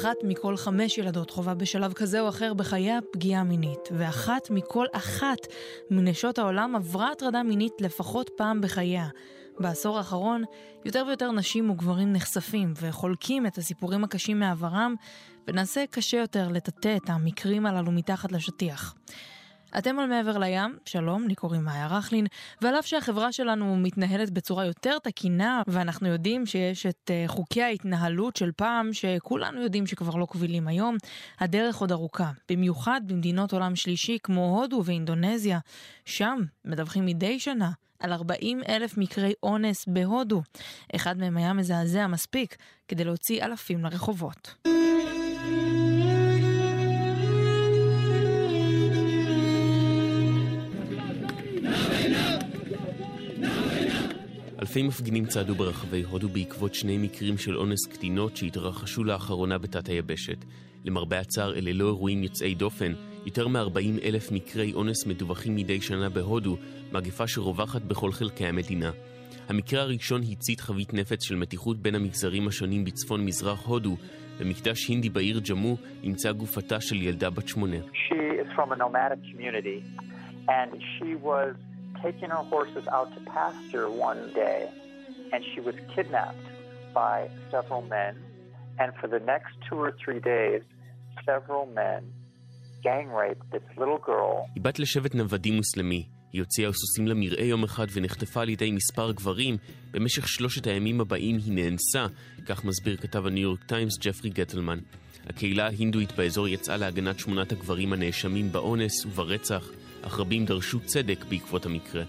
אחת מכל חמש ילדות חווה בשלב כזה או אחר בחייה פגיעה מינית, ואחת מכל אחת מנשות העולם עברה הטרדה מינית לפחות פעם בחייה. בעשור האחרון, יותר ויותר נשים וגברים נחשפים וחולקים את הסיפורים הקשים מעברם, ונעשה קשה יותר לטאטא את המקרים הללו מתחת לשטיח. אתם על מעבר לים, שלום, לי קוראים מאיה רכלין, ועל אף שהחברה שלנו מתנהלת בצורה יותר תקינה, ואנחנו יודעים שיש את uh, חוקי ההתנהלות של פעם, שכולנו יודעים שכבר לא קבילים היום, הדרך עוד ארוכה. במיוחד במדינות עולם שלישי כמו הודו ואינדונזיה, שם מדווחים מדי שנה על 40 אלף מקרי אונס בהודו. אחד מהם היה מזעזע מספיק כדי להוציא אלפים לרחובות. אלפי מפגינים צעדו ברחבי הודו בעקבות שני מקרים של אונס קטינות שהתרחשו לאחרונה בתת היבשת. למרבה הצער אלה לא אירועים יוצאי דופן, יותר מ-40 אלף מקרי אונס מדווחים מדי שנה בהודו, מגפה שרווחת בכל חלקי המדינה. המקרה הראשון הצית חבית נפץ של מתיחות בין המגזרים השונים בצפון מזרח הודו. במקדש הינדי בעיר ג'מו נמצאה גופתה של ילדה בת שמונה. She is from a taking her horses out to pasture one day, and she was kidnapped by several men. And for the next two or three days, several men gang raped this little girl. היא בת לשבט נוודים מוסלמי. היא הוציאה סוסים למרעה יום אחד ונחטפה על ידי מספר גברים. במשך שלושת הימים הבאים היא נאנסה, כך מסביר כתב הניו יורק טיימס ג'פרי גטלמן. הקהילה ההינדואית באזור יצאה להגנת שמונת הגברים הנאשמים באונס וברצח. אך רבים דרשו צדק בעקבות המקרה.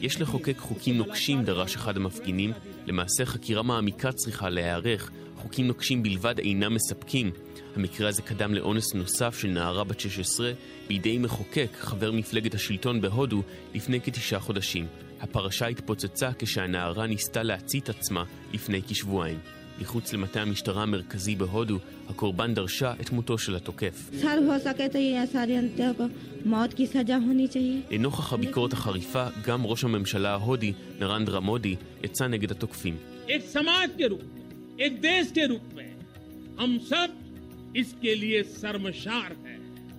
יש לחוקק חוקים נוקשים, דרש אחד המפגינים. למעשה חקירה מעמיקה צריכה להיערך. חוקים נוקשים בלבד אינם מספקים. המקרה הזה קדם לאונס נוסף של נערה בת 16 בידי מחוקק, חבר מפלגת השלטון בהודו, לפני כתשעה חודשים. הפרשה התפוצצה כשהנערה ניסתה להצית עצמה לפני כשבועיים. מחוץ למטה המשטרה המרכזי בהודו, הקורבן דרשה את מותו של התוקף. לנוכח הביקורת החריפה, גם ראש הממשלה ההודי, נרנדרה מודי, יצא נגד התוקפים.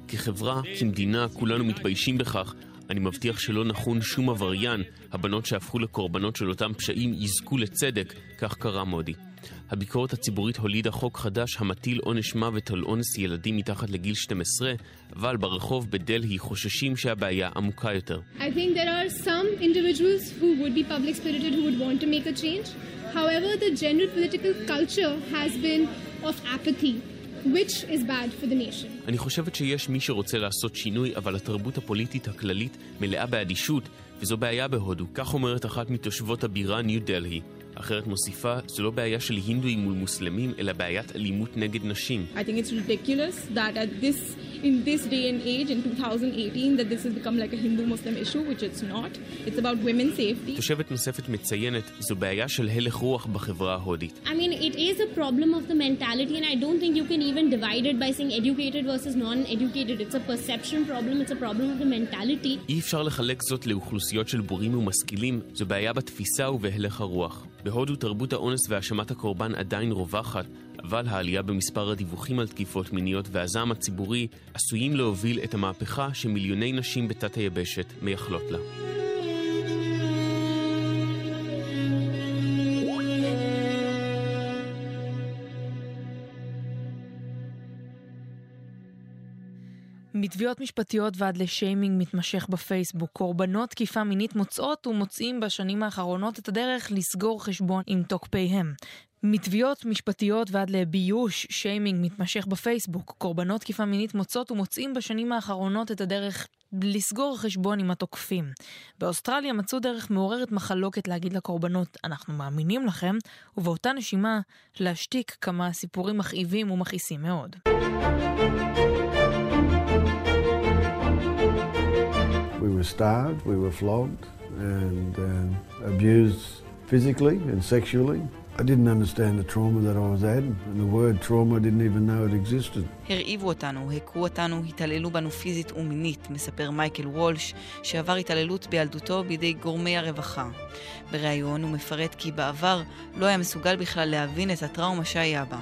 כחברה, כמדינה, כולנו מתביישים בכך. אני מבטיח שלא נחון שום עבריין. הבנות שהפכו לקורבנות של אותם פשעים יזכו לצדק, כך קרא מודי. הביקורת הציבורית הולידה חוק חדש המטיל עונש מוות על אונס ילדים מתחת לגיל 12, אבל ברחוב בדלהי חוששים שהבעיה עמוקה יותר. However, the general political culture has been of apathy. which is bad for the nation. אני חושבת שיש מי שרוצה לעשות שינוי, אבל התרבות הפוליטית הכללית מלאה באדישות, וזו בעיה בהודו. כך אומרת אחת מתושבות הבירה ניו דלהי. אחרת מוסיפה, זו לא בעיה של הינדואים מול מוסלמים, אלא בעיית אלימות נגד נשים. I think it's ridiculous that at this in this day and age, in 2018, that this has become like a Hindu-Muslim issue, which it's not. It's about women's safety. תושבת נוספת מציינת, זו בעיה של הלך רוח בחברה ההודית. I mean, it is a problem of the mentality, and I don't think you can even divide it by saying educated versus non-educated. It's a perception problem, it's a problem of the mentality. אי אפשר לחלק זאת לאוכלוסיות של בורים ומשכילים, זו בעיה בתפיסה ובהלך הרוח. בהודו תרבות האונס והאשמת הקורבן עדיין רווחת, אבל העלייה במספר הדיווחים על תקיפות מיניות והזעם הציבורי עשויים להוביל את המהפכה שמיליוני נשים בתת היבשת מייחלות לה. מתביעות משפטיות ועד לשיימינג מתמשך בפייסבוק, קורבנות תקיפה מינית מוצאות ומוצאים בשנים האחרונות את הדרך לסגור חשבון עם תוקפיהם. מתביעות משפטיות ועד לביוש, שיימינג מתמשך בפייסבוק, קורבנות תקיפה מינית מוצאות ומוצאים בשנים האחרונות את הדרך לסגור חשבון עם התוקפים. באוסטרליה מצאו דרך מעוררת מחלוקת להגיד לקורבנות, אנחנו מאמינים לכם, ובאותה נשימה להשתיק כמה סיפורים מכאיבים ומכעיסים מאוד. We were starved, we were flogged and uh, abused physically and sexually. I didn't understand the trauma that I was at, and the word trauma I didn't even know it existed. הרעיבו אותנו, הכו אותנו, התעללו בנו פיזית ומינית, מספר מייקל וולש, שעבר התעללות בילדותו בידי גורמי הרווחה. בריאיון הוא מפרט כי בעבר לא היה מסוגל בכלל להבין את הטראומה שהיה בה.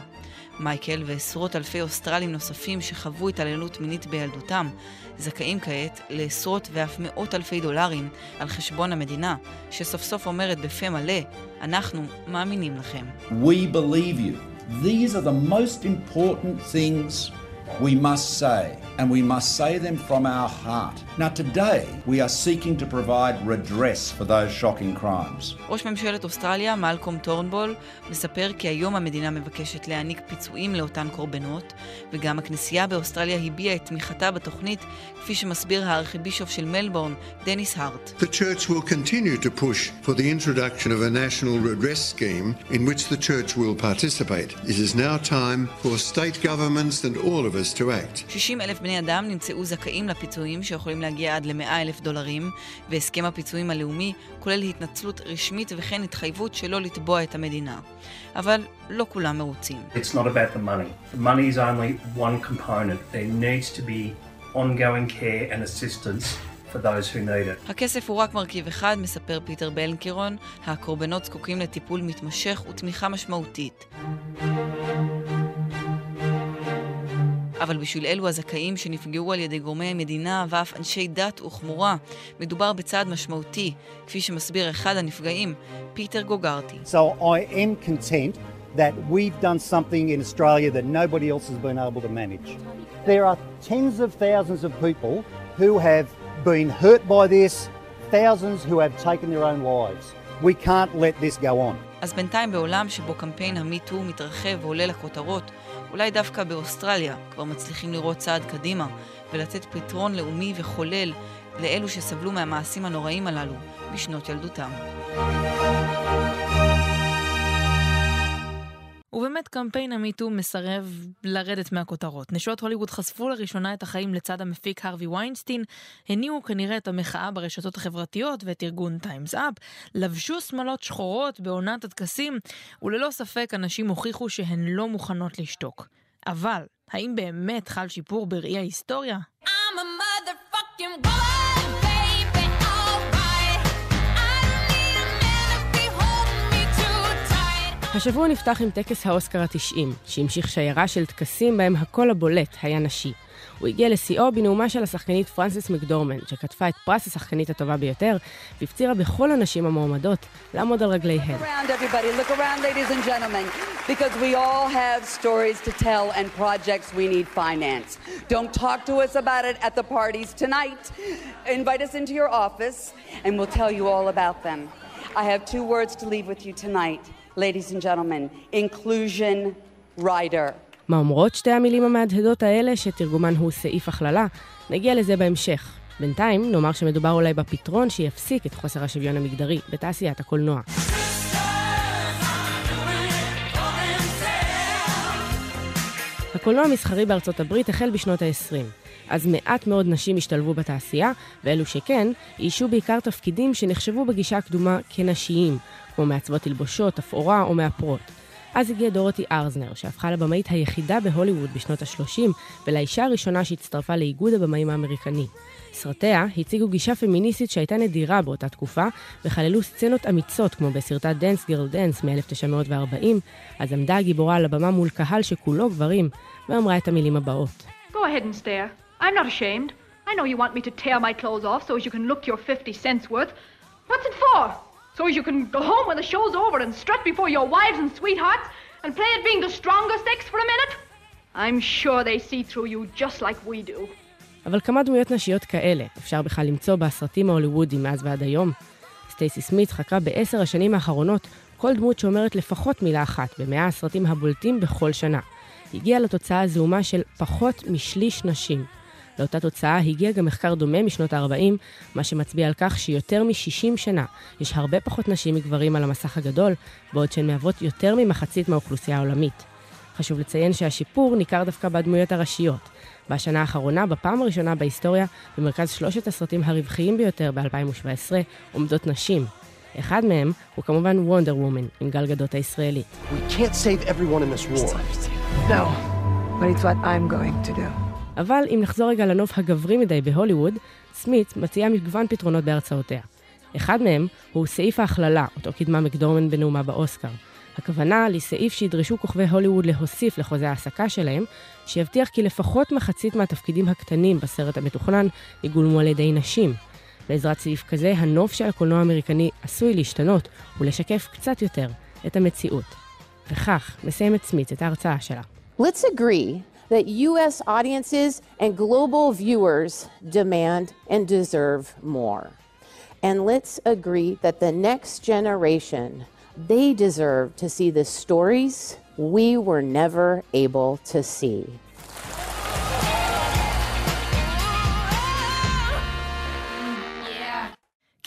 מייקל ועשרות אלפי אוסטרלים נוספים שחוו התעללות מינית בילדותם זכאים כעת לעשרות ואף מאות אלפי דולרים על חשבון המדינה, שסוף סוף אומרת בפה מלא, אנחנו מאמינים לכם. We believe you. These are the most important things we must say, and we must say them from our heart. Now, today, we are seeking to provide redress for those shocking crimes. ראש ממשלת אוסטרליה, מלקום טורנבול, מספר כי היום המדינה מבקשת להעניק פיצויים לאותן קורבנות, וגם הכנסייה באוסטרליה הביעה את תמיכתה בתוכנית, כפי שמסביר הארכיבישוף של מלבורן, דניס הארט. The church will continue to push for the introduction of a national redress scheme in which the church will participate. It is now time for state governments and all of us to act. 60 אלף בני אדם נמצאו זכאים לפיצויים שיכולים להגיע עד ל-100 אלף דולרים, והסכם הפיצויים הלאומי כולל התנצלות רשמית וכן התחייבות שלא לתבוע את המדינה. אבל לא כולם מרוצים. It's not about the money. The money is only one component. There needs to be ongoing care and assistance for those who need it. הכסף הוא רק מרכיב אחד, מספר פיטר בלנקירון, הקורבנות זקוקים לטיפול מתמשך ותמיכה משמעותית. אבל בשביל אלו הזכאים שנפגעו על ידי גורמי המדינה ואף אנשי דת וכמורה, מדובר בצעד משמעותי, כפי שמסביר אחד הנפגעים, פיטר גוגרטי. So I am content that we've done something in Australia that nobody else has been able to manage. There are tens of thousands of people who have been hurt by this, thousands who have taken their own lives. We can't let this go on. אז בינתיים בעולם שבו קמפיין המיטו מתרחב ועולה לכותרות, אולי דווקא באוסטרליה כבר מצליחים לראות צעד קדימה ולתת פתרון לאומי וכולל לאלו שסבלו מהמעשים הנוראים הללו בשנות ילדותם. ובאמת קמפיין ה MeToo מסרב לרדת מהכותרות. נשות הוליווד חשפו לראשונה את החיים לצד המפיק הרווי ויינסטין, הניעו כנראה את המחאה ברשתות החברתיות ואת ארגון Time's Up, לבשו שמלות שחורות בעונת הטקסים, וללא ספק אנשים הוכיחו שהן לא מוכנות לשתוק. אבל, האם באמת חל שיפור בראי ההיסטוריה? I'm a motherfucking woman, השבוע נפתח עם טקס האוסקר ה-90, שהמשיך שיירה של טקסים בהם הקול הבולט היה נשי. הוא הגיע לשיאו בנאומה של השחקנית פרנסס מקדורמן, שכתבה את פרס השחקנית הטובה ביותר, והפצירה בכל הנשים המועמדות לעמוד על רגליהן. because we all have stories to tell and projects we need finance. Don't talk to us about it at the parties tonight. Invite us into your office and we'll tell you all about them. I have two words to leave with you tonight, ladies and gentlemen inclusion rider. מה אומרות שתי המילים המהדהדות האלה, שתרגומן הוא סעיף הכללה? נגיע לזה בהמשך. בינתיים, נאמר שמדובר אולי בפתרון שיפסיק את חוסר השוויון המגדרי בתעשיית הקולנוע. הקולנוע המסחרי בארצות הברית החל בשנות ה-20. אז מעט מאוד נשים השתלבו בתעשייה, ואלו שכן, איישו בעיקר תפקידים שנחשבו בגישה הקדומה כנשיים, כמו מעצבות תלבושות, תפאורה או מאפרות. אז הגיעה דורותי ארזנר, שהפכה לבמאית היחידה בהוליווד בשנות ה-30, ולאישה הראשונה שהצטרפה לאיגוד הבמאים האמריקני. סרטיה הציגו גישה פמיניסטית שהייתה נדירה באותה תקופה, וכללו סצנות אמיצות כמו בסרטה Dance, Girl, Dance מ-1940, אז עמדה הגיבורה על הבמה מול קהל שכולו גברים, ואמרה את המילים הבאות. Go ahead and stare. I'm not ashamed. I know you want me to tear my clothes off so as you can look your 50 cents worth. What's it for? So as you can go home when the show's over and strut before your wives and sweethearts and play at being the stronger sex for a minute? I'm sure they see through you just like we do. אבל כמה דמויות נשיות כאלה אפשר בכלל למצוא בסרטים ההוליוודיים מאז ועד היום? סטייסי סמית חקרה בעשר השנים האחרונות כל דמות שאומרת לפחות מילה אחת במאה הסרטים הבולטים בכל שנה. הגיעה לתוצאה הזעומה של פחות משליש נשים. לאותה תוצאה הגיע גם מחקר דומה משנות ה-40, מה שמצביע על כך שיותר מ-60 שנה יש הרבה פחות נשים מגברים על המסך הגדול, בעוד שהן מהוות יותר ממחצית מהאוכלוסייה העולמית. חשוב לציין שהשיפור ניכר דווקא בדמויות הראשיות. בשנה האחרונה, בפעם הראשונה בהיסטוריה, במרכז שלושת הסרטים הרווחיים ביותר ב-2017, עומדות נשים. אחד מהם הוא כמובן וונדר וומן עם גל גדות הישראלית. We can't save everyone in this war. No, but it's what I'm going to do. אבל אם נחזור רגע לנוף הגברי מדי בהוליווד, סמית מציעה מגוון פתרונות בהרצאותיה. אחד מהם הוא סעיף ההכללה, אותו קידמה מקדורמן בנאומה באוסקר. הכוונה לסעיף שידרשו כוכבי הוליווד להוסיף לחוזה ההעסקה שלהם, שיבטיח כי לפחות מחצית מהתפקידים הקטנים בסרט המתוכנן יגולמו על ידי נשים. בעזרת סעיף כזה, הנוף של הקולנוע האמריקני עשוי להשתנות ולשקף קצת יותר את המציאות. וכך מסיימת סמית את ההרצאה שלה. Let's agree that U.S. audiences and global viewers demand and deserve more. And let's agree that the next generation, they deserve to see the stories we were never able to see.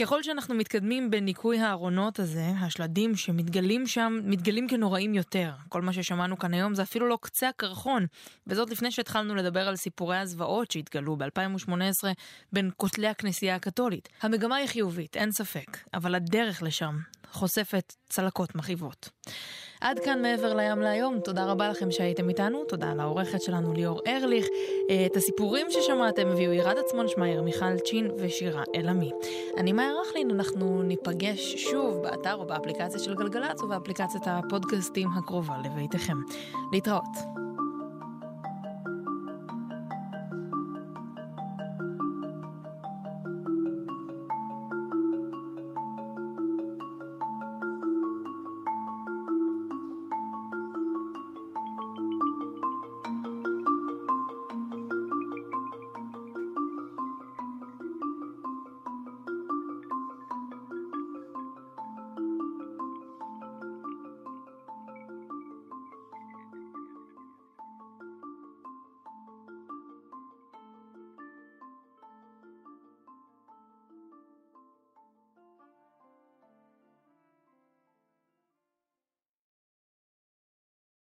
ככל שאנחנו מתקדמים בניקוי הארונות הזה, השלדים שמתגלים שם מתגלים כנוראים יותר. כל מה ששמענו כאן היום זה אפילו לא קצה הקרחון, וזאת לפני שהתחלנו לדבר על סיפורי הזוועות שהתגלו ב-2018 בין כותלי הכנסייה הקתולית. המגמה היא חיובית, אין ספק, אבל הדרך לשם חושפת צלקות מכאיבות. עד כאן מעבר לים להיום, תודה רבה לכם שהייתם איתנו, תודה לעורכת שלנו ליאור ארליך. אה, את הסיפורים ששמעתם הביאו ירד עצמון שמייר, מיכל צ'ין ושירה אלעמי. אני מאיה רכלין, אנחנו ניפגש שוב באתר או באפליקציה של גלגלצ ובאפליקציית הפודקאסטים הקרובה לביתכם. להתראות.